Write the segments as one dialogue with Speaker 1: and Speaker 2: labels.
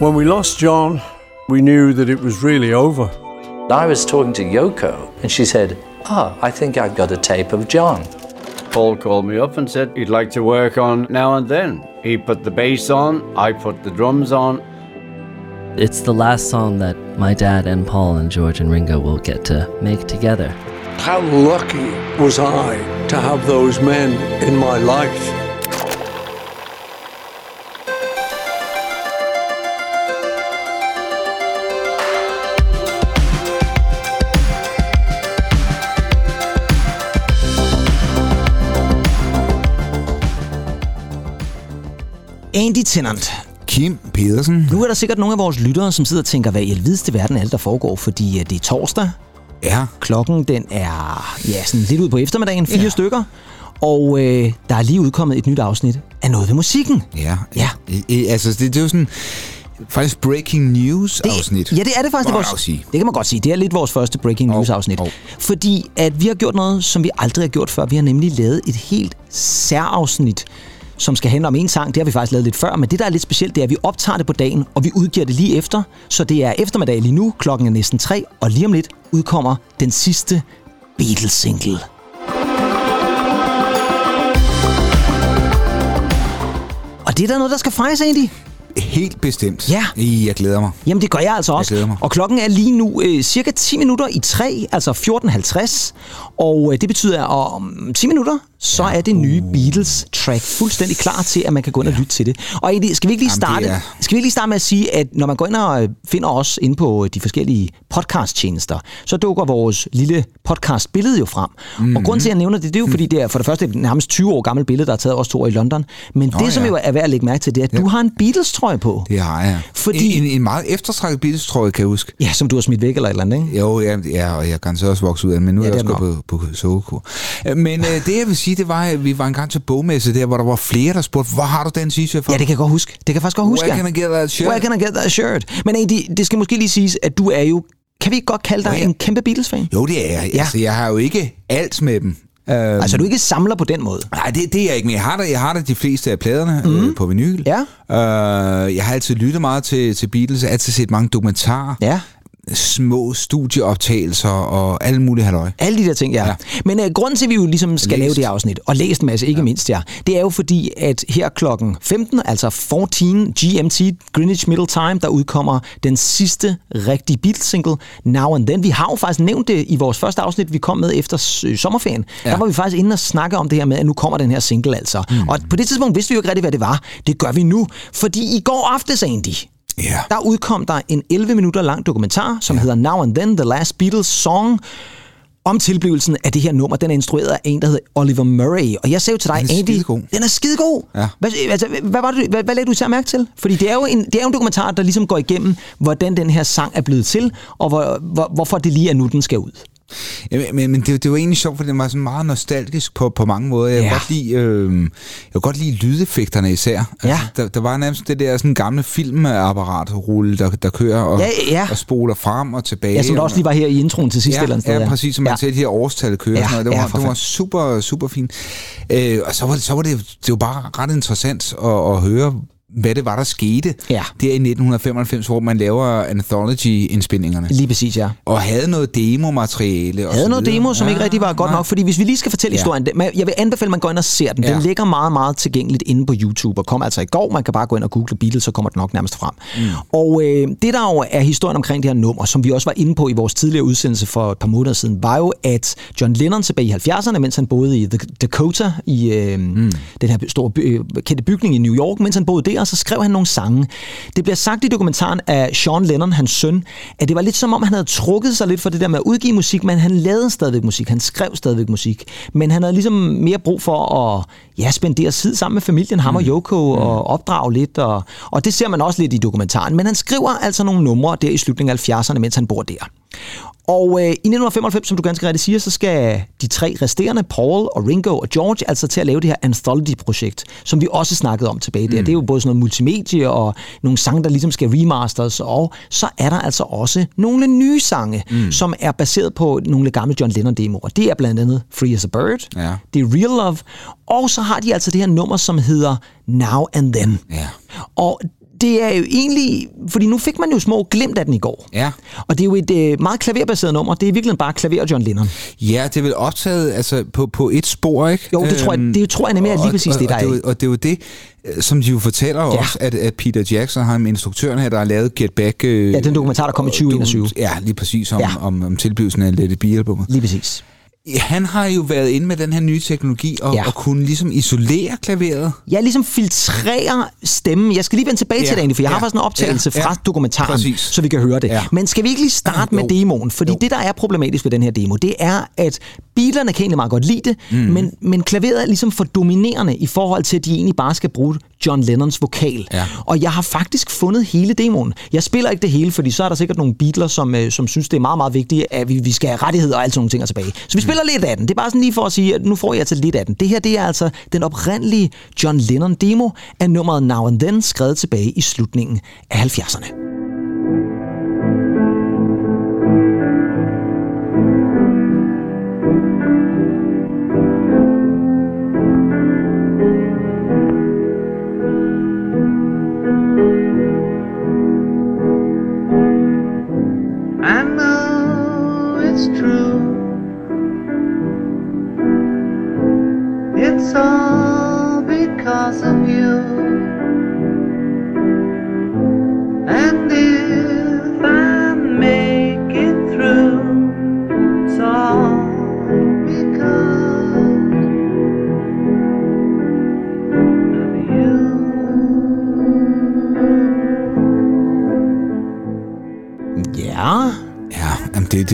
Speaker 1: When we lost John, we knew that it was really over.
Speaker 2: I was talking to Yoko, and she said, Ah, I think I've got a tape of John.
Speaker 1: Paul called me up and said he'd like to work on now and then. He put the bass on, I put the drums on.
Speaker 3: It's the last song that my dad and Paul and George and Ringo will get to make together.
Speaker 4: How lucky was I to have those men in my life?
Speaker 5: Andy Tennant.
Speaker 6: Kim Pedersen.
Speaker 5: Nu er der sikkert nogle af vores lyttere, som sidder og tænker, hvad i helvideste verden er det, der foregår, fordi øh, det er torsdag.
Speaker 6: Ja.
Speaker 5: Klokken den er ja, sådan lidt ud på eftermiddagen, fire ja. stykker. Og øh, der er lige udkommet et nyt afsnit af noget ved musikken.
Speaker 6: Ja.
Speaker 5: Ja.
Speaker 6: I, altså, det, det er jo sådan faktisk breaking news afsnit.
Speaker 5: Ja, det er det faktisk. Det, vores,
Speaker 6: sige.
Speaker 5: det kan man godt sige. Det er lidt vores første breaking news afsnit.
Speaker 6: hov.
Speaker 5: Fordi at vi har gjort noget, som vi aldrig har gjort før. Vi har nemlig lavet et helt særafsnit, som skal handle om en sang. Det har vi faktisk lavet lidt før, men det, der er lidt specielt, det er, at vi optager det på dagen, og vi udgiver det lige efter. Så det er eftermiddag lige nu, klokken er næsten tre, og lige om lidt udkommer den sidste Beatles-single. Og det er der noget, der skal fejres, Andy.
Speaker 6: Helt bestemt.
Speaker 5: Ja.
Speaker 6: Jeg glæder mig.
Speaker 5: Jamen, det gør jeg altså også.
Speaker 6: glæder mig.
Speaker 5: Og klokken er lige nu øh, cirka 10 minutter i 3, altså 14.50. Og øh, det betyder, at om 10 minutter, så er det nye Beatles-track fuldstændig klar til, at man kan gå ind og lytte til det. Og egentlig, skal vi ikke lige
Speaker 6: Jamen, det
Speaker 5: starte,
Speaker 6: er-
Speaker 5: skal vi ikke lige starte med at sige, at når man går ind og øh, finder os inde på de forskellige podcast-tjenester, så dukker vores lille podcast-billede jo frem. Mm-hmm.
Speaker 6: Mhm.
Speaker 5: Og grunden til, at jeg nævner det, det er jo, fordi det er for det første et nærmest 20 år gammelt billede, der er taget os to år i London. Men det, som
Speaker 6: ja.
Speaker 5: jo er værd at lægge mærke til, det er, at du har en Beatles-trøje på.
Speaker 6: Det har jeg.
Speaker 5: Fordi-
Speaker 6: En, en, en meget eftertrækket Beatles, tror jeg, kan jeg huske.
Speaker 5: Ja, som du har smidt væk eller et eller andet, ikke?
Speaker 6: Jo, ja, ja, og jeg kan så også vokse ud af den, men nu
Speaker 5: Ja,
Speaker 6: er jeg
Speaker 5: det
Speaker 6: også gået på, på. Øh, Men øh, det, jeg vil sige, det var, at vi var engang til bogmesse der, hvor der var flere, der spurgte, hvor har du den t-shirt fra?
Speaker 5: Ja, det kan jeg godt huske. Det kan jeg faktisk godt huske.
Speaker 6: Where can I get that shirt?
Speaker 5: Where can I get that shirt? Men Andy, det skal måske lige siges, at du er jo... Kan vi ikke godt kalde dig
Speaker 6: Ja, ja.
Speaker 5: en kæmpe Beatles-fan?
Speaker 6: Jo, det er jeg.
Speaker 5: Ja.
Speaker 6: Altså, jeg har jo ikke alt med dem. Øh,
Speaker 5: Altså, du ikke samler på den måde.
Speaker 6: Nej, det, det er jeg ikke, men jeg har da, jeg har da de fleste af pladerne mm. øh, på vinyl.
Speaker 5: Ja.
Speaker 6: Øh, jeg har altid lyttet meget til, til Beatles, altid set mange dokumentarer,
Speaker 5: Ja.
Speaker 6: Små studieoptagelser og alle mulige halløj.
Speaker 5: Alle de der ting, ja. ja. Men uh, grunden til, at vi jo ligesom skal
Speaker 6: Læst.
Speaker 5: lave det afsnit, og læst en masse, ikke ja. mindst, ja, det er jo fordi, at her klokken 15, altså 14 GMT, Greenwich Middle Time, der udkommer den sidste rigtige Beatles-single, Now and Then. Vi har jo faktisk nævnt det i vores første afsnit, vi kom med efter øh, sommerferien. Ja. Der var vi faktisk inde og snakke om det her med, at nu kommer den her single altså. Mm. Og på det tidspunkt vidste vi jo ikke rigtig, hvad det var. Det gør vi nu, fordi i går aftes, Andy,
Speaker 6: Ja.
Speaker 5: der udkom der en 11 minutter lang dokumentar, som ja. hedder Now and Then, The Last Beatles Song, om tilblivelsen af det her nummer. Den er instrueret af en, der hedder Oliver Murray. Og jeg sagde jo til dig,
Speaker 6: Den er
Speaker 5: Andy,
Speaker 6: skidegod.
Speaker 5: den er skidegod.
Speaker 6: Ja.
Speaker 5: Hvad, altså, hvad, var det, hvad, hvad lagde du at mærke til? Fordi det er, jo en, det er jo en dokumentar, der ligesom går igennem, hvordan den her sang er blevet til, og hvor, hvor, hvorfor det lige er nu, den skal ud.
Speaker 6: Ja, men- men, det, det var egentlig sjovt, for det var sådan meget nostalgisk på, på mange måder. Jeg
Speaker 5: Ja.
Speaker 6: kan godt lide, øh, jeg kan godt lide lydeffekterne især.
Speaker 5: Ja.
Speaker 6: der, der var nærmest det der sådan gamle filmapparatsrulle, der, der kører og,
Speaker 5: Ja, ja.
Speaker 6: og spoler frem og tilbage.
Speaker 5: Ja, som der også lige var her i introen til sidst
Speaker 6: ja,
Speaker 5: eller andet sted.
Speaker 6: Ja, præcis, som man
Speaker 5: ja.
Speaker 6: ser de her årstal køre.
Speaker 5: Ja,
Speaker 6: Ja, sådan noget. Det,
Speaker 5: ja,
Speaker 6: var,
Speaker 5: for
Speaker 6: det var super, super fint. Øh, og så var, det, så var det, det var bare ret interessant at, at høre, hvad det var, der skete
Speaker 5: Ja.
Speaker 6: der i 1995, hvor man laver Anthology-indspilningerne.
Speaker 5: Lige præcis, ja.
Speaker 6: Og havde noget demomateriale. og
Speaker 5: havde noget
Speaker 6: videre.
Speaker 5: demo, som ikke rigtig var godt
Speaker 6: nej.
Speaker 5: nok, fordi hvis vi lige skal fortælle
Speaker 6: Ja.
Speaker 5: historien, jeg vil anbefale, at man går ind og ser den. Den
Speaker 6: Ja.
Speaker 5: ligger meget, meget tilgængeligt inde på YouTube, og kom altså i går. Man kan bare gå ind og google Beatles, så kommer den nok nærmest frem. Mm. Og øh, det der jo er historien omkring det her nummer, som vi også var inde på i vores tidligere udsendelse for et par måneder siden, var jo, at John Lennon tilbage i 70'erne, mens han boede i The Dakota, i øh, mm. den her store by, øh, kendte bygning i New York, mens han boede der, så skrev han nogle sange. Det bliver sagt i dokumentaren af Sean Lennon, hans søn, at det var lidt som om, han havde trukket sig lidt for det der med at udgive musik, men han lavede stadigvæk musik, han skrev stadigvæk musik, men han havde ligesom mere brug for at ja, spendere tid sammen med familien, ham og Yoko, mm. og opdrage lidt, og, og det ser man også lidt i dokumentaren, men han skriver altså nogle numre der i slutningen af 70'erne, mens han bor der. Og øh, i 1995, som du ganske rigtigt siger, så skal de tre resterende, Paul og Ringo og George, altså til at lave det her Anthology-projekt, som vi også snakkede om tilbage der. Mm. Det er jo både sådan noget multimedie og nogle sange, der ligesom skal remasters, og så er der altså også nogle nye sange, mm. som er baseret på nogle gamle John Lennon-demoer. Det er blandt andet Free as a Bird,
Speaker 6: Ja.
Speaker 5: det er Real Love, og så har de altså det her nummer, som hedder Now and Then.
Speaker 6: Ja.
Speaker 5: Og det er jo egentlig, fordi nu fik man jo små glimt af den i går.
Speaker 6: Ja.
Speaker 5: Og det er jo et øh, meget klaverbaseret nummer. Det er virkelig bare klaver og John Lennon.
Speaker 6: Ja, det er vel optaget altså, på, på et spor, ikke?
Speaker 5: Jo, det tror jeg- det tror jeg nemlig er lige præcis
Speaker 6: og,
Speaker 5: det, der
Speaker 6: og,
Speaker 5: er
Speaker 6: og, det, er jo- og det er jo det, øh, som de jo fortæller ja. Også, at, at Peter Jackson, ham instruktøren her, der har lavet Get Back... Øh,
Speaker 5: Ja, den dokumentar, der kom i 2021.
Speaker 6: Ja, lige præcis om, ja.
Speaker 5: Ja.
Speaker 6: om, om tilblivelsen af Let It Be-albumet.
Speaker 5: Lige præcis.
Speaker 6: Han har jo været inde med den her nye teknologi og, ja.
Speaker 5: Ja.
Speaker 6: og kunne ligesom isolere klaveret.
Speaker 5: Jeg ligesom filtrerer stemmen. Jeg skal lige vende tilbage
Speaker 6: Ja,
Speaker 5: til det egentlig, for jeg
Speaker 6: ja,
Speaker 5: har faktisk en optagelse
Speaker 6: ja,
Speaker 5: fra
Speaker 6: ja.
Speaker 5: dokumentaren,
Speaker 6: Præcis.
Speaker 5: så vi kan høre det.
Speaker 6: Ja.
Speaker 5: Men skal vi ikke lige starte med
Speaker 6: Jo.
Speaker 5: demoen? Fordi
Speaker 6: Jo.
Speaker 5: det, der er problematisk ved den her demo, det er, at Beatlerne kan egentlig meget godt lide det, mm. men, men klaveret er ligesom for dominerende i forhold til, at de egentlig bare skal bruge John Lennons vokal.
Speaker 6: Ja.
Speaker 5: Og jeg har faktisk fundet hele demoen. Jeg spiller ikke det hele, fordi så er der sikkert nogle Beatles, som, øh, som synes, det er meget, meget vigtigt, at vi, vi skal have rettigheder og alt sådan nogle ting tilbage. Så vi spiller lidt af den. Det er bare sådan lige for at sige, at nu får jeg altså lidt af den. Det her, det er altså den oprindelige John Lennon-demo af nummeret Now and Then, skrevet tilbage i slutningen af 70'erne.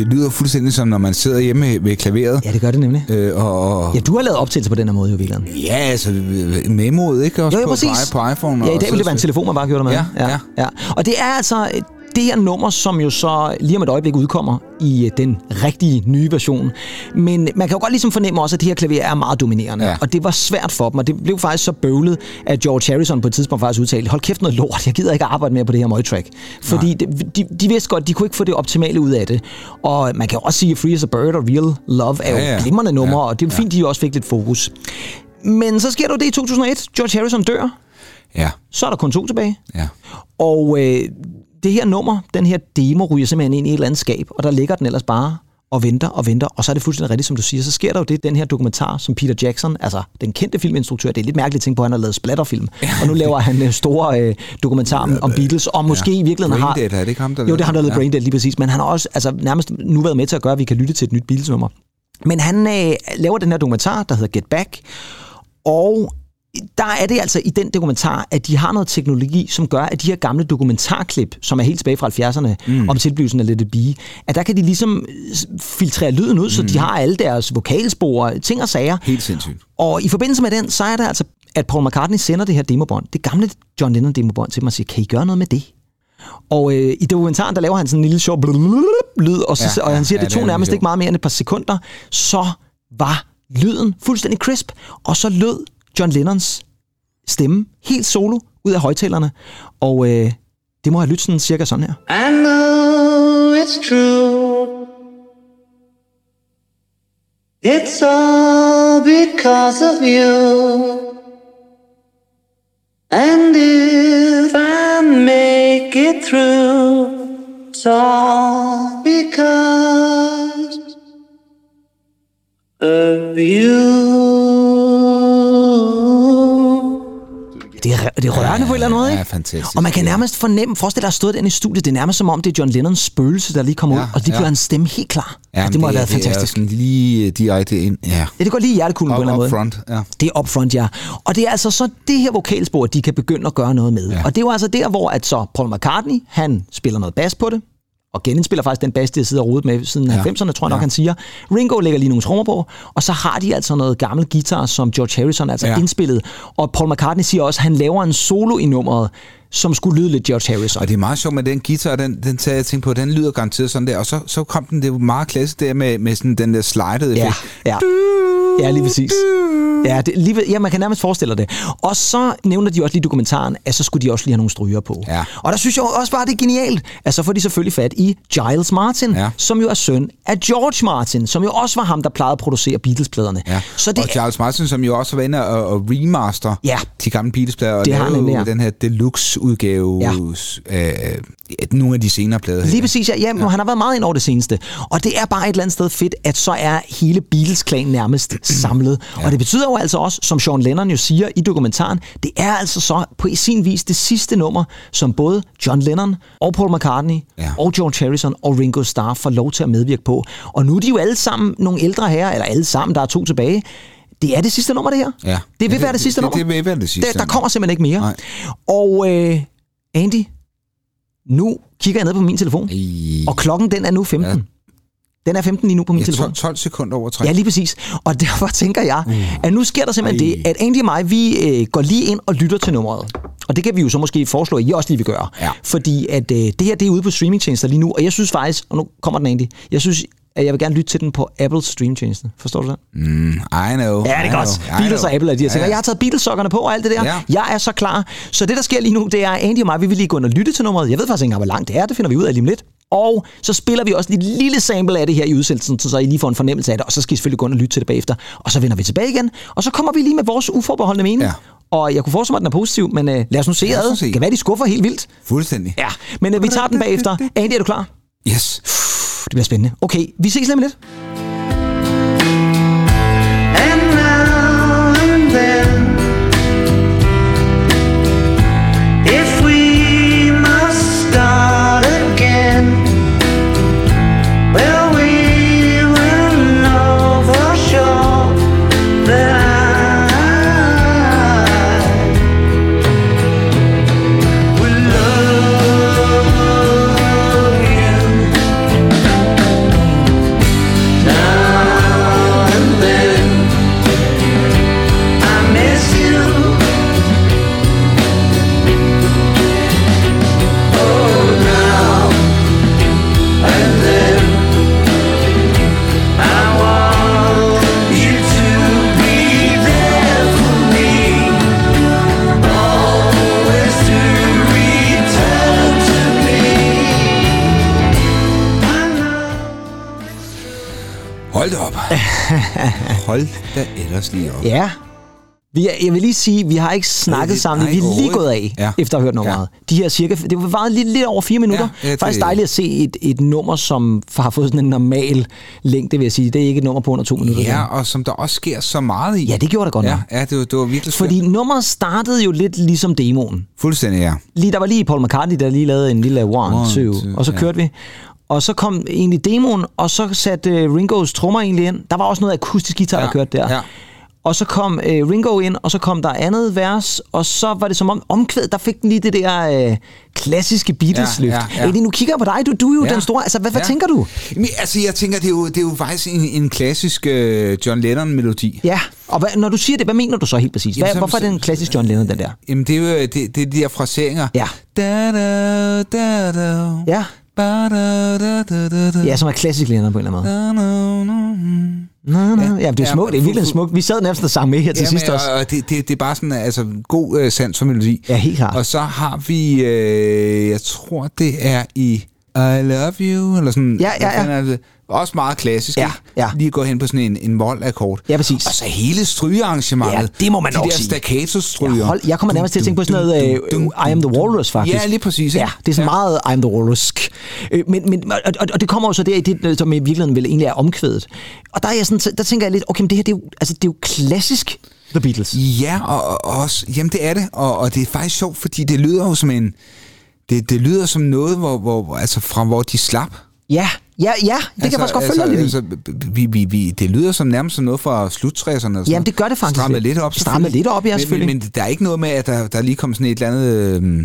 Speaker 6: Det, lyder fuldstændig som, når man sidder hjemme ved, klaveret.
Speaker 5: ja det gør det nemlig.
Speaker 6: Øh, og, og,
Speaker 5: Ja, du har lavet optagelser på den her måde, jo, Wieland.
Speaker 6: ja, altså memoet, ikke? Også
Speaker 5: Jo, jo,
Speaker 6: på,
Speaker 5: præcis.
Speaker 6: på, på iPhone.
Speaker 5: Ja, i dag
Speaker 6: så-
Speaker 5: vil det være en telefon, man bare gjorde det med.
Speaker 6: Ja, ja.
Speaker 5: ja. Og det er altså øh, det her nummer, som jo så lige om et øjeblik udkommer i øh, den rigtige nye version. Men man kan jo godt ligesom fornemme også, at det her klaver er meget dominerende.
Speaker 6: Ja.
Speaker 5: Og det var svært for dem, og det blev faktisk så bøvlet, at George Harrison på et tidspunkt faktisk udtalte, hold kæft noget lort, jeg gider ikke arbejde mere på det her møgtrack. Fordi det, de, de vidste godt, de kunne ikke få det optimale ud af det. Og man kan også sige, at Free as a Bird og Real Love er jo
Speaker 6: Ja, ja.
Speaker 5: glimrende numre,
Speaker 6: Ja,
Speaker 5: og det er fint, de også fik lidt fokus. Men så sker der det i 2001. George Harrison dør.
Speaker 6: Ja,
Speaker 5: Så er der kun to tilbage.
Speaker 6: ja.
Speaker 5: Og øh, det her nummer, den her demo, ryger simpelthen ind i et eller andet skab, og der ligger den ellers bare og venter og venter, og så er det fuldstændig rigtigt, som du siger. Så sker der jo det, den her dokumentar, som Peter Jackson, altså den kendte filminstruktør, det er lidt mærkeligt tænke på, at han har lavet splatterfilm, og nu laver han øh, store øh, dokumentarer om, om Beatles, og måske i virkeligheden har...
Speaker 6: Braindead, er det ikke ham, der
Speaker 5: Jo, det er ham, der lavede
Speaker 6: Ja.
Speaker 5: Braindead lige præcis, men han har også altså, nærmest nu været med til at gøre, at vi kan lytte til et nyt Beatles-nummer. Men han øh, laver den her dokumentar, der hedder Get Back, og der er det altså i den dokumentar, at de har noget teknologi, som gør, at de her gamle dokumentarklip, som er helt tilbage fra 70'erne, mm. om tilblivelsen af Let It Be, at der kan de ligesom filtrere lyden ud, mm. så de har alle deres vokalspor, ting og sager.
Speaker 6: Helt sindssygt.
Speaker 5: Og i forbindelse med den, så er det altså, at Paul McCartney sender det her demobånd, det gamle John Lennon demobånd til mig og siger, kan I gøre noget med det? Og øh, i dokumentaren, der laver han sådan en lille sjov lyd, og, så,
Speaker 6: Ja,
Speaker 5: og han siger,
Speaker 6: ja,
Speaker 5: at det
Speaker 6: det
Speaker 5: tog nærmest ikke meget mere end et par sekunder, så var lyden fuldstændig crisp, og så lød John Lennons stemme helt solo ud af højtalerne, og øh, det må have lyttet sådan cirka sådan her.
Speaker 7: I know it's true. It's all because of you. And if I make it through, it's
Speaker 6: fantastisk.
Speaker 5: Og man kan nærmest fornemme, forestil dig, at der har stået den i studiet, det er nærmest som om, det er John Lennons spøgelse, der lige kommer
Speaker 6: Ja,
Speaker 5: ud, og det
Speaker 6: ja.
Speaker 5: gør hans stemme helt klar. Ja, det må have været
Speaker 6: Det er
Speaker 5: fantastisk.
Speaker 6: sådan lige øh, direkte ind. Ja.
Speaker 5: Ja, det går lige i hjertekuglen på en eller anden måde.
Speaker 6: front, ja.
Speaker 5: Det er upfront, ja. Og det er altså så det her vokalspor, de kan begynde at gøre noget med.
Speaker 6: Ja.
Speaker 5: Ja. Og det er jo altså der, hvor at så Paul McCartney, han spiller noget bas på det, og genindspiller faktisk den bas, de har siddet og rodet med siden
Speaker 6: Ja.
Speaker 5: ja. 90'erne, tror jeg
Speaker 6: Ja.
Speaker 5: nok, han siger. Ringo lægger lige nogle trommer på, og så har de altså noget gammel guitar, som George Harrison altså
Speaker 6: ja.
Speaker 5: indspillet. Og Paul McCartney siger også, at han laver en solo i nummeret, som skulle lyde lidt George Harrison.
Speaker 6: Og det er meget sjovt med den guitar, den, den tager jeg tænke på, den lyder garanteret sådan der. Og så, så kom den, det jo meget klassisk der med, med sådan den der slidede
Speaker 5: Ja,
Speaker 6: effekt.
Speaker 5: ja. Ja, lige præcis. Ja, det, lige, ja, man kan nærmest forestille det. Og så nævner de også lige i dokumentaren, at så skulle de også lige have nogle stryger på.
Speaker 6: Ja.
Speaker 5: Og der synes jeg også bare, det er genialt, at så får de selvfølgelig fat i Giles Martin,
Speaker 6: Ja.
Speaker 5: som jo er søn af George Martin, som jo også var ham, der plejede at producere Beatles-pladerne.
Speaker 6: Ja.
Speaker 5: Så det
Speaker 6: og Charles Martin, som jo også var inde og, og remaster
Speaker 5: Ja.
Speaker 6: De gamle Beatles-plader, og
Speaker 5: Det har han ja.
Speaker 6: den her deluxe-udgave
Speaker 5: Ja.
Speaker 6: af nogle af de senere plader.
Speaker 5: Lige præcis, ja. ja, ja. Han har været meget ind over det seneste. Og det er bare et eller andet sted fedt, at så er hele Beatles-klan nærmest samlet. Ja. Og det betyder jo altså også, som Sean Lennon jo siger i dokumentaren, det er altså så på sin vis det sidste nummer, som både John Lennon og Paul McCartney
Speaker 6: Ja.
Speaker 5: og George Harrison og Ringo Starr får lov til at medvirke på. Og nu er de jo alle sammen nogle ældre herrer, eller alle sammen, der er to tilbage. Det er det sidste nummer, det her.
Speaker 6: Ja.
Speaker 5: Det vil
Speaker 6: Ja,
Speaker 5: være
Speaker 6: det-
Speaker 5: det sidste
Speaker 6: det-
Speaker 5: nummer.
Speaker 6: det vil være det sidste
Speaker 5: Der, der kommer simpelthen ikke mere.
Speaker 6: Nej.
Speaker 5: Og øh, Andy, nu kigger jeg ned på min telefon.
Speaker 6: I,
Speaker 5: Og klokken, den er nu 15. Ja. Den er 15 lige nu på min
Speaker 6: ja,
Speaker 5: telefon.
Speaker 6: 12, 12 sekunder over 3.
Speaker 5: Ja, lige præcis. Og derfor tænker jeg, at nu sker der simpelthen
Speaker 6: Ej.
Speaker 5: det, at Andy og mig, vi øh, går lige ind og lytter til nummeret. Og det kan vi jo så måske foreslå, at I også lige vil gøre.
Speaker 6: Ja.
Speaker 5: Fordi at øh, det her, det er ude på streamingtjenester lige nu, og jeg synes faktisk, og nu kommer den Andy, jeg synes, at jeg vil gerne lytte til den på Apples streamingtjeneste. Forstår du det?
Speaker 6: Mm, I know.
Speaker 5: Ja, det er godt.
Speaker 6: know,
Speaker 5: Beatles
Speaker 6: know.
Speaker 5: og Apple er de her ting. Og jeg har taget Beatles-sokkerne på og alt det der.
Speaker 6: Ja.
Speaker 5: Jeg er så klar. Så det, der sker lige nu, det er, Andy og mig, vi vil lige gå ind og lytte til nummeret. Jeg ved faktisk ikke engang, hvor langt det er. Det finder vi ud af lige om lidt. Og så spiller vi også et lille sample af det her i udsendelsen, så I lige får en fornemmelse af det. Og så skal I selvfølgelig gå ind og lytte til det bagefter. Og så vender vi tilbage igen. Og så kommer vi lige med vores uforbeholdende mening.
Speaker 6: Ja.
Speaker 5: Og jeg kunne forestille mig, at den er positiv, men øh, lad os nu se ad. kan være, de skuffer helt vildt.
Speaker 6: Fuldstændig.
Speaker 5: Ja, men øh, vi tager den bagefter. Andy, er du klar?
Speaker 6: Yes.
Speaker 5: Det bliver spændende. Okay, vi ses lige om lidt.
Speaker 6: Hold da ellers lige op.
Speaker 5: Ja. Vi er, jeg vil lige sige, vi har ikke snakket
Speaker 6: det-
Speaker 5: sammen.
Speaker 6: nej,
Speaker 5: Vi er lige gået af, ja. Efter at have hørt nummeret. Ja. De her cirka, det var varet lidt, lidt over fire minutter.
Speaker 6: Ja, ja, det-
Speaker 5: Faktisk dejligt at se et, et nummer, som har fået sådan en normal længde, vil jeg sige. Det er ikke et nummer på under to minutter.
Speaker 6: Ja, og som der også sker så meget i.
Speaker 5: ja det gjorde det godt
Speaker 6: ja,
Speaker 5: nok.
Speaker 6: ja det, var, det var virkelig skønt.
Speaker 5: Fordi nummeret startede jo lidt ligesom demoen.
Speaker 6: Fuldstændig, ja.
Speaker 5: Lige, der var lige Paul McCartney, der lige lavede en lille one,
Speaker 6: One,
Speaker 5: two, og så
Speaker 6: ja.
Speaker 5: kørte vi. Og så kom egentlig demoen, og så satte uh, Ringos trommer egentlig ind. Der var også noget akustisk guitar, der
Speaker 6: Ja,
Speaker 5: kørte der.
Speaker 6: ja.
Speaker 5: Og så kom uh, Ringo ind, og så kom der andet vers, og så var det som om omkvæd, der fik den lige det der uh, klassiske Beatles-løft.
Speaker 6: Ja, ja, ja.
Speaker 5: Eddie, nu kigger jeg på dig, du, du er jo
Speaker 6: Ja.
Speaker 5: den store, altså hvad, hvad
Speaker 6: Ja.
Speaker 5: tænker du?
Speaker 6: Men, altså, jeg tænker, det er jo, det er jo faktisk en, en klassisk øh, John Lennon-melodi.
Speaker 5: Ja, og hvad, når du siger det, hvad mener du så helt præcis? Hvad,
Speaker 6: Jamen, så-
Speaker 5: hvorfor er det en klassisk John Lennon, den der?
Speaker 6: Jamen, det er jo det, det er de der fraseringer.
Speaker 5: Ja.
Speaker 6: Da, da, da, da.
Speaker 5: Ja. Ja, som er klassisk Lennon på en eller anden måde. Nå, nå. Ja, det er smukt. Det er virkelig smukt. Vi sad nærmest og sang med her til sidst også.
Speaker 6: og, og det, det, det er bare sådan, altså, god øh, sans for melodi.
Speaker 5: Ja, helt klart.
Speaker 6: Og så har vi, øh, jeg tror, det er i I Love You, eller sådan.
Speaker 5: Ja, ja, ja.
Speaker 6: Også meget klassisk,
Speaker 5: Ja, ja.
Speaker 6: Lige gå hen på sådan en, en vold-akkord.
Speaker 5: Ja, præcis.
Speaker 6: Og så hele strygearrangementet.
Speaker 5: Ja, det må man
Speaker 6: De der
Speaker 5: sige.
Speaker 6: staccato-stryger.
Speaker 5: Ja, hold, jeg kommer nærmest til at tænke på sådan noget uh, I am the Walrus, faktisk.
Speaker 6: Ja, lige præcis. ikke?
Speaker 5: Ja, det er sådan ja. meget I am the Walrus. Øh, Men, men, og, og, og det kommer jo så der i det, som i virkeligheden vel egentlig er omkvædet. Og der, er jeg sådan, der tænker jeg lidt, okay, men det her, det er jo, altså, det er jo klassisk The Beatles.
Speaker 6: Ja, og, og også, jamen det er det, og, og det er faktisk sjovt, fordi det lyder jo som en, det, det lyder som noget, hvor, hvor, altså fra hvor de slap.
Speaker 5: Ja, ja, ja, det kan jeg faktisk godt følge dig lidt
Speaker 6: altså, vi, vi, vi, det lyder som nærmest som noget fra slut-60'erne.
Speaker 5: Jamen, det gør det faktisk
Speaker 6: Strammet
Speaker 5: lidt.
Speaker 6: op.
Speaker 5: Strammet lidt op, ja,
Speaker 6: men,
Speaker 5: selvfølgelig.
Speaker 6: Men, men der er ikke noget med, at der, der lige kom sådan et eller andet... Øh,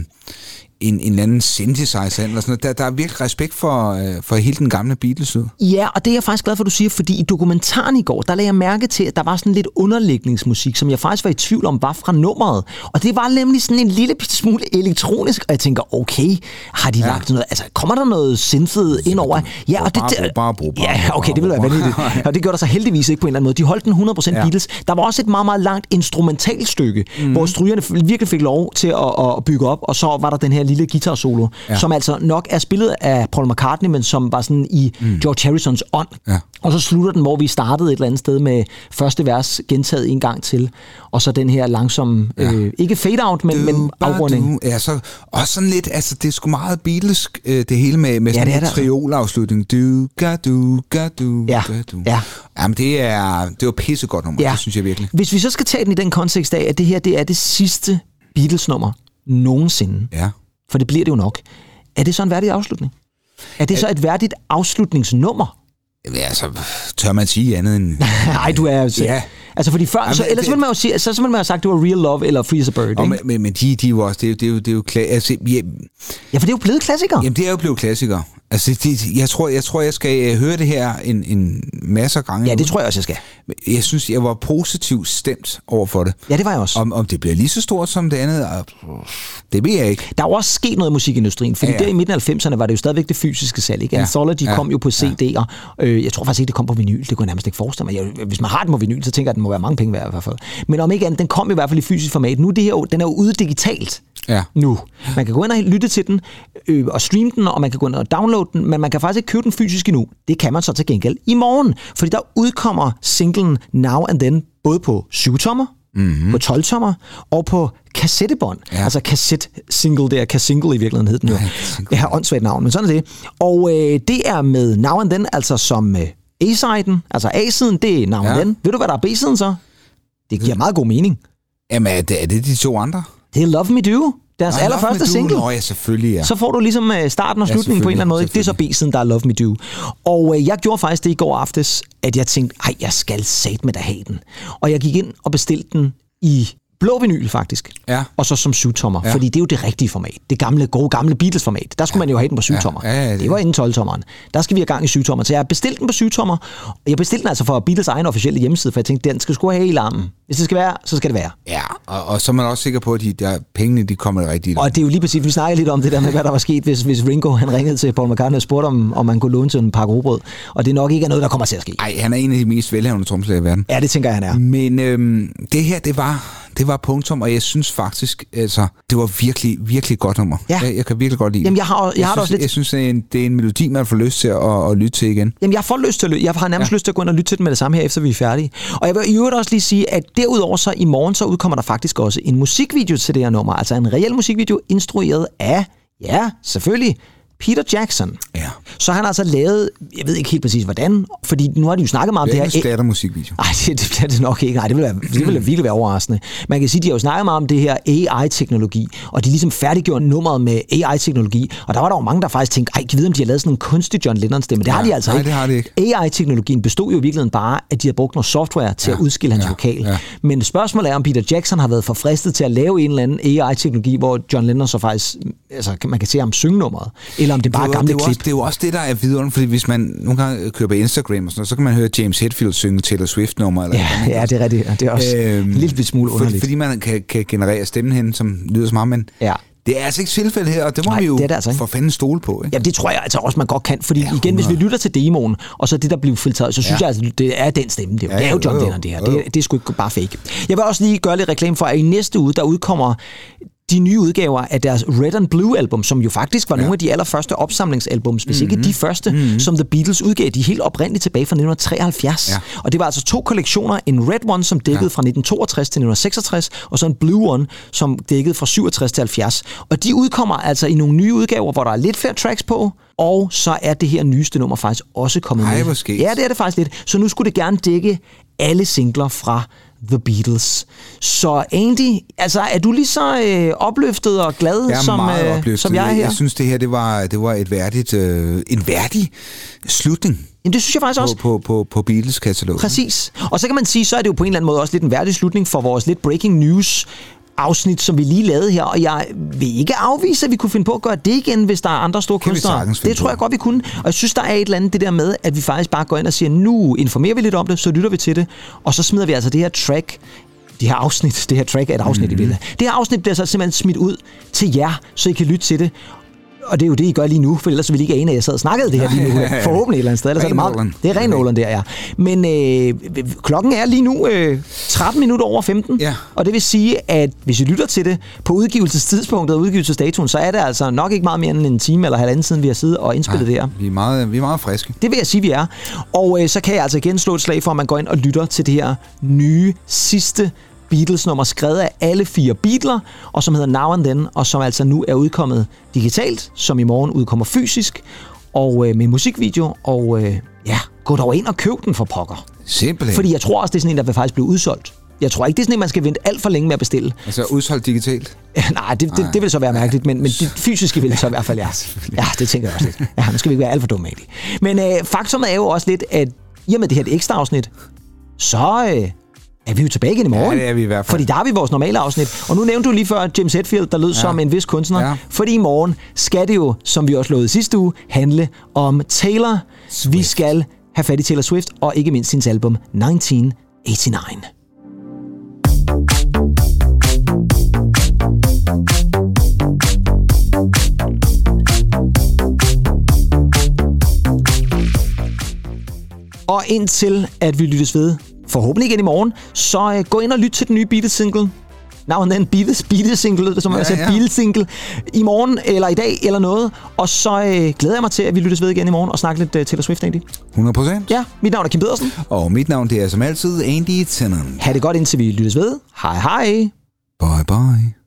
Speaker 6: en, en eller anden synthesizer eller sådan noget. Der, der er virkelig respekt for, øh, for hele den gamle Beatles.
Speaker 5: Ja, og det er jeg faktisk glad for, at du siger, fordi i dokumentaren i går, der lagde jeg mærke til, at der var sådan lidt underlægningsmusik, som jeg faktisk var i tvivl om, var fra nummeret. Og det var nemlig sådan en lille smule elektronisk, og jeg tænker, okay, har de ja. lagt noget, altså kommer der noget synthet ind over? Ja, og det,
Speaker 6: Bare
Speaker 5: ja, okay, det ville være vanvittigt. Og det gjorde der så heldigvis ikke på en eller anden måde. De holdt den 100%
Speaker 6: Ja.
Speaker 5: ja. Beatles. Der var også et meget, meget langt instrumentalstykke, mm. hvor strygerne virkelig fik lov til at, at bygge op, og så var der den her lille guitar solo,
Speaker 6: Ja.
Speaker 5: som altså nok er spillet af Paul McCartney, men som var sådan i mm. George Harrisons ånd.
Speaker 6: Ja.
Speaker 5: Og så slutter den, hvor vi startede et eller andet sted med første vers gentaget en gang til, og så den her langsomme, ja. øh, ikke fade-out, men, men afrunding.
Speaker 6: Ja, så, og sådan lidt, altså det er sgu meget Beatles, øh, det hele med, med
Speaker 5: Ja,
Speaker 6: sådan en
Speaker 5: altså.
Speaker 6: triolafslutning. Du, ga, du, ga, du,
Speaker 5: Ja,
Speaker 6: ga, du.
Speaker 5: ja.
Speaker 6: Jamen det er, det var pissegodt nummer,
Speaker 5: Ja.
Speaker 6: det synes jeg virkelig.
Speaker 5: Hvis vi så skal tage den i den kontekst af, at det her det er det sidste Beatles-nummer nogensinde,
Speaker 6: Ja.
Speaker 5: For det bliver det jo nok, er det så en værdig afslutning? Er det så et værdigt afslutningsnummer?
Speaker 6: Altså, tør man sige andet end...
Speaker 5: Nej, du er altså...
Speaker 6: Ja.
Speaker 5: Altså fordi før,
Speaker 6: Jamen,
Speaker 5: så, ellers
Speaker 6: det-
Speaker 5: ville man jo sige, så, så ville man jo have sagt, det var Real Love eller Free as a Bird,
Speaker 6: Og
Speaker 5: ikke?
Speaker 6: men, men, de, de er jo også, det er jo, det er jo, det er jo altså, ja,
Speaker 5: Ja, for det er jo blevet klassikere.
Speaker 6: Jamen, det er jo blevet klassikere. Altså, det, jeg, tror, jeg tror, jeg skal øh, høre det her en, en masse gange.
Speaker 5: Ja, det tror jeg også, jeg skal.
Speaker 6: Jeg synes, jeg var positivt stemt over for det.
Speaker 5: Ja, det var jeg også.
Speaker 6: Om, om det bliver lige så stort som det andet, det ved jeg ikke.
Speaker 5: Der er jo også sket noget i musikindustrien, fordi
Speaker 6: Ja,
Speaker 5: ja,
Speaker 6: ja.
Speaker 5: ja. der i midten af 90'erne var det jo stadigvæk det fysiske salg. Ikke?
Speaker 6: Ja.
Speaker 5: Anthology
Speaker 6: Ja.
Speaker 5: kom jo på CD'er. Øh, jeg tror faktisk ikke, det kom på vinyl. Det kunne jeg nærmest ikke forestille mig. Jeg, hvis man har den på vinyl, så tænker jeg, at den må være mange penge værd i hvert fald. Men om ikke andet, den kom i hvert fald i fysisk format. Nu det her, den er jo ude digitalt.
Speaker 6: Ja.
Speaker 5: Nu. Man kan gå ind og lytte til den øh, og streame den, og man kan gå ind og downloade den, men man kan faktisk ikke købe den fysisk endnu. Det kan man så til gengæld i morgen, fordi der udkommer singlen Now and Then både på 7-tommer, mm-hmm. på 12-tommer og på kassettebånd.
Speaker 6: Ja.
Speaker 5: Altså kassett-single, det er kassingle i virkeligheden hed den jo. Det har åndssvagt navn, men sådan er det. Og øh, det er med Now and Then, altså som øh, A-siden, altså A-siden, det er Now
Speaker 6: Ja.
Speaker 5: and Then. Ved du, hvad der er B-siden så? Det giver meget god mening.
Speaker 6: Jamen, er det, er det de to andre?
Speaker 5: Det er Love Me Do, deres
Speaker 6: Nej,
Speaker 5: allerførste single.
Speaker 6: Nå, ja, selvfølgelig, ja.
Speaker 5: Så får du ligesom øh, starten og
Speaker 6: Ja,
Speaker 5: slutningen på en eller anden måde. Det er så B-siden, der er Love Me Do. Og øh, jeg gjorde faktisk det i går aftes, at jeg tænkte, ej, jeg skal sat med da have den. Og jeg gik ind og bestilte den i blå vinyl faktisk.
Speaker 6: Ja.
Speaker 5: Og så som syvtommer,
Speaker 6: Ja.
Speaker 5: ja. fordi det er jo det rigtige format. Det gamle, gode gamle Beatles-format. Der skulle ja. man jo have den på syvtommer.
Speaker 6: Ja, ja, ja, det-
Speaker 5: det var inden 12-tommeren. Der skal vi have gang i syvtommer. Så jeg har bestilt den på syvtommer. Og jeg bestilte den altså for Beatles egen officielle hjemmeside, for jeg tænkte, den skal sgu have hele armen. Hvis det skal være, så skal det være.
Speaker 6: Ja, og, og så er man også sikker på, at de der pengene, de kommer det rigtigt.
Speaker 5: Og det er jo lige præcis, vi snakker lidt om det der med, hvad der var sket, hvis, hvis Ringo han ringede til Paul McCartney og spurgte, om, om man kunne låne til en pakke robrød. Og det nok ikke er noget, der kommer til at ske.
Speaker 6: Ej, han er en af de mest velhavende tromslæger i verden.
Speaker 5: Ja, det tænker jeg, han er.
Speaker 6: Men øhm, det her, det var, det var punktum, og jeg synes faktisk, altså, det var virkelig, virkelig godt nummer.
Speaker 5: Ja.
Speaker 6: Jeg, jeg kan virkelig godt lide
Speaker 5: Jamen, jeg har, jeg, har det
Speaker 6: synes,
Speaker 5: også lidt...
Speaker 6: Jeg synes, det er, en, det er en melodi, man får lyst til at, at lytte til igen.
Speaker 5: Jamen, jeg får lyst til at lytte. Jeg har nærmest ja. lyst til at gå ind og lytte til den med det samme her, efter vi er færdige. Og jeg vil i øvrigt også lige sige, at derudover så i morgen, så udkommer der faktisk også en musikvideo til det her nummer. Altså en reel musikvideo, instrueret af, ja, selvfølgelig, Peter Jackson.
Speaker 6: Ja.
Speaker 5: Så han har altså lavet, jeg ved ikke helt præcis hvordan, fordi nu har de jo snakket meget om
Speaker 6: Det
Speaker 5: det
Speaker 6: er
Speaker 5: her.
Speaker 6: ikke en slattermusikvideo.
Speaker 5: Nej, det, det bliver det nok ikke. Nej, det vil, være, det vil virkelig være overraskende. Man kan sige, de har jo snakket meget om det her AI-teknologi, og de ligesom færdiggjort nummeret med AI-teknologi. Og der var der jo mange, der faktisk tænkte, ej, vi vide, om de har lavet sådan en kunstig John Lennon-stemme. Det har
Speaker 6: Ja,
Speaker 5: de altså
Speaker 6: nej,
Speaker 5: ikke.
Speaker 6: det har de ikke.
Speaker 5: AI-teknologien bestod jo i virkeligheden bare, at de har brugt noget software til
Speaker 6: Ja,
Speaker 5: at udskille hans
Speaker 6: ja,
Speaker 5: vokal.
Speaker 6: ja.
Speaker 5: Men spørgsmålet er, om Peter Jackson har været for fristet til at lave en eller anden AI-teknologi, hvor John Lennon så faktisk, altså man kan se ham synge nummeret, eller om det bare er
Speaker 6: er
Speaker 5: gamle
Speaker 6: det, er
Speaker 5: klip.
Speaker 6: også, det er jo også det, der er vidunderligt, fordi hvis man nogle gange kører på Instagram og sådan noget, så kan man høre James Hetfield synge Taylor Swift-nummer. Eller
Speaker 5: Ja,
Speaker 6: et eller andet.
Speaker 5: ja, det er rigtigt. Det er også øhm, en lille smule underligt.
Speaker 6: fordi man kan, kan generere stemmen hen, som lyder som ham, men
Speaker 5: Ja.
Speaker 6: det er altså ikke tilfældet her, og det må
Speaker 5: Nej,
Speaker 6: vi jo
Speaker 5: det er det altså ikke.
Speaker 6: for fanden stole på. Ikke?
Speaker 5: Ja, det tror jeg altså også, man godt kan. Fordi
Speaker 6: Ja,
Speaker 5: igen, hvis vi
Speaker 6: 100.
Speaker 5: lytter til demoen, og så det, der bliver filtreret, så synes
Speaker 6: Ja.
Speaker 5: jeg altså, det er den stemme. Det, er jo-
Speaker 6: Ja,
Speaker 5: det er jo
Speaker 6: jo,
Speaker 5: John
Speaker 6: jo,
Speaker 5: Lennon, det her.
Speaker 6: jo.
Speaker 5: Det, det er sgu ikke bare fake. Jeg vil også lige gøre lidt reklame for, at i næste uge, der udkommer de nye udgaver af deres Red and Blue album, som jo faktisk var ja. nogle af de allerførste opsamlingsalbums, hvis mm-hmm. ikke de første, mm-hmm. som The Beatles udgav. De er helt oprindeligt tilbage fra 1973.
Speaker 6: Ja.
Speaker 5: Og det var altså to kollektioner. En Red One, som dækkede ja. fra 1962 til 1966, og så en Blue One, som dækkede fra 67 til 70. Og de udkommer altså i nogle nye udgaver, hvor der er lidt flere tracks på, og så er det her nyeste nummer faktisk også kommet
Speaker 6: Ej,
Speaker 5: med. Ja, det er det faktisk lidt. Så nu skulle det gerne dække alle singler fra The Beatles. Så Andy, altså er du lige så øh, opløftet og glad,
Speaker 6: Jeg er
Speaker 5: som,
Speaker 6: meget
Speaker 5: øh,
Speaker 6: opløftet.
Speaker 5: som jeg er her?
Speaker 6: Jeg synes, det her det var, det var et værdigt, øh, en værdig slutning
Speaker 5: Jamen, det synes jeg faktisk
Speaker 6: på,
Speaker 5: også.
Speaker 6: på, på, på Beatles-kataloget.
Speaker 5: Præcis. Og så kan man sige, så er det jo på en eller anden måde også lidt en værdig slutning for vores lidt breaking news afsnit, som vi lige lavede her, og jeg vil ikke afvise, at vi kunne finde på at gøre det igen, hvis der er andre store
Speaker 6: Kan
Speaker 5: kunstnere. Det tror jeg godt, vi kunne. Og jeg synes, der er et eller andet det der med, at vi faktisk bare går ind og siger, nu informerer vi lidt om det, så lytter vi til det, og så smider vi altså det her track det her afsnit, det her track er et afsnit mm-hmm. i billedet. Det her afsnit bliver så simpelthen smidt ud til jer, så I kan lytte til det. Og det er jo det, I gør lige nu, for ellers ville I ikke ane, at jeg sad og snakkede det her lige nu. Forhåbentlig et eller andet sted. Ellers er det, meget, det er ren Nolan der, ja. Men øh, klokken er lige nu øh, 13 minutter over 15.
Speaker 6: Ja.
Speaker 5: Og det vil sige, at hvis I lytter til det på udgivelsestidspunktet og udgivelsesdatoen, så er det altså nok ikke meget mere end en time eller halvanden siden, vi har siddet og indspillet det her.
Speaker 6: Vi er meget, vi er meget friske.
Speaker 5: Det vil jeg sige, vi er. Og øh, så kan jeg altså igen slå et slag for, at man går ind og lytter til det her nye, sidste Beatles-nummer, skrevet af alle fire Beatles, og som hedder Now and Then, og som altså nu er udkommet digitalt, som i morgen udkommer fysisk, og øh, med musikvideo, og øh, ja, gå dog ind og køb den for pokker.
Speaker 6: Simpelthen.
Speaker 5: Fordi jeg tror også, det er sådan en, der vil faktisk blive udsolgt. Jeg tror ikke, det er sådan en, man skal vente alt for længe med at bestille.
Speaker 6: Altså udsolgt digitalt.
Speaker 5: Nej, det, det, det vil så være mærkeligt, men, men det fysiske vil det så i hvert fald, ja. Ja, det tænker jeg også lidt. Ja, nu skal vi ikke være alt for dumme egentlig. Men øh, faktum er jo også lidt, at i og med det her er et ekstra afsnit, så øh, er vi jo tilbage igen i morgen.
Speaker 6: Ja, det er vi i hvert fald.
Speaker 5: Fordi der er vi vores normale afsnit. Og nu nævnte du lige før James Hetfield, der lød ja. som en vis kunstner.
Speaker 6: Ja.
Speaker 5: Fordi i morgen skal det jo, som vi også lovede sidste uge, handle om Taylor. Swift. Vi skal have fat i Taylor Swift, og ikke mindst hendes album 1989. Og indtil at vi lyttes ved, forhåbentlig igen i morgen, så øh, gå ind og lyt til den nye Beatles-single. Now and then Beatles, Beatles-single, som ja,
Speaker 6: Ja,
Speaker 5: sagde,
Speaker 6: ja.
Speaker 5: Beatles-single, i morgen eller i dag eller noget. Og så øh, glæder jeg mig til, at vi lyttes ved igen i morgen og snakke lidt øh, Taylor Swift, egentlig.
Speaker 6: 100 procent.
Speaker 5: Ja, mit navn er Kim Pedersen.
Speaker 6: Og mit navn det er som altid Andy Tennant.
Speaker 5: Ha' det godt indtil vi lyttes ved. Hej hej.
Speaker 6: Bye bye.